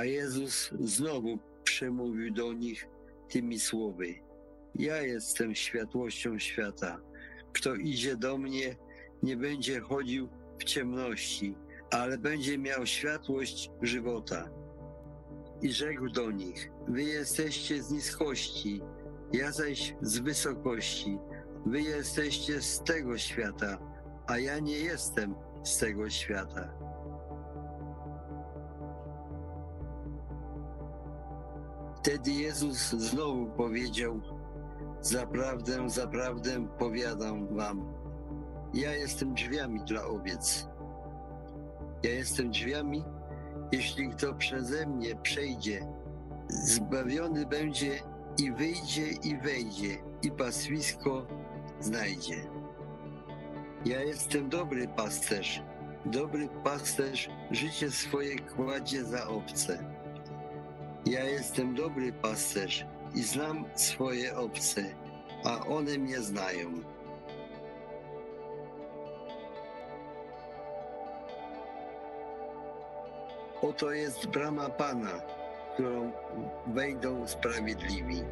A Jezus znowu przemówił do nich tymi słowy: Ja jestem światłością świata. Kto idzie do mnie, nie będzie chodził w ciemności, ale będzie miał światłość żywota. I rzekł do nich: Wy jesteście z niskości, ja zaś z wysokości. Wy jesteście z tego świata, a ja nie jestem z tego świata. Wtedy Jezus znowu powiedział: Zaprawdę, zaprawdę powiadam wam, ja jestem drzwiami dla owiec. Ja jestem drzwiami, jeśli kto przeze mnie przejdzie, zbawiony będzie i wyjdzie i wejdzie i paswisko znajdzie. Ja jestem dobry pasterz. Dobry pasterz życie swoje kładzie za owce. Ja jestem dobry pasterz i znam swoje owce, a one mnie znają. Oto jest brama Pana, którą wejdą sprawiedliwi.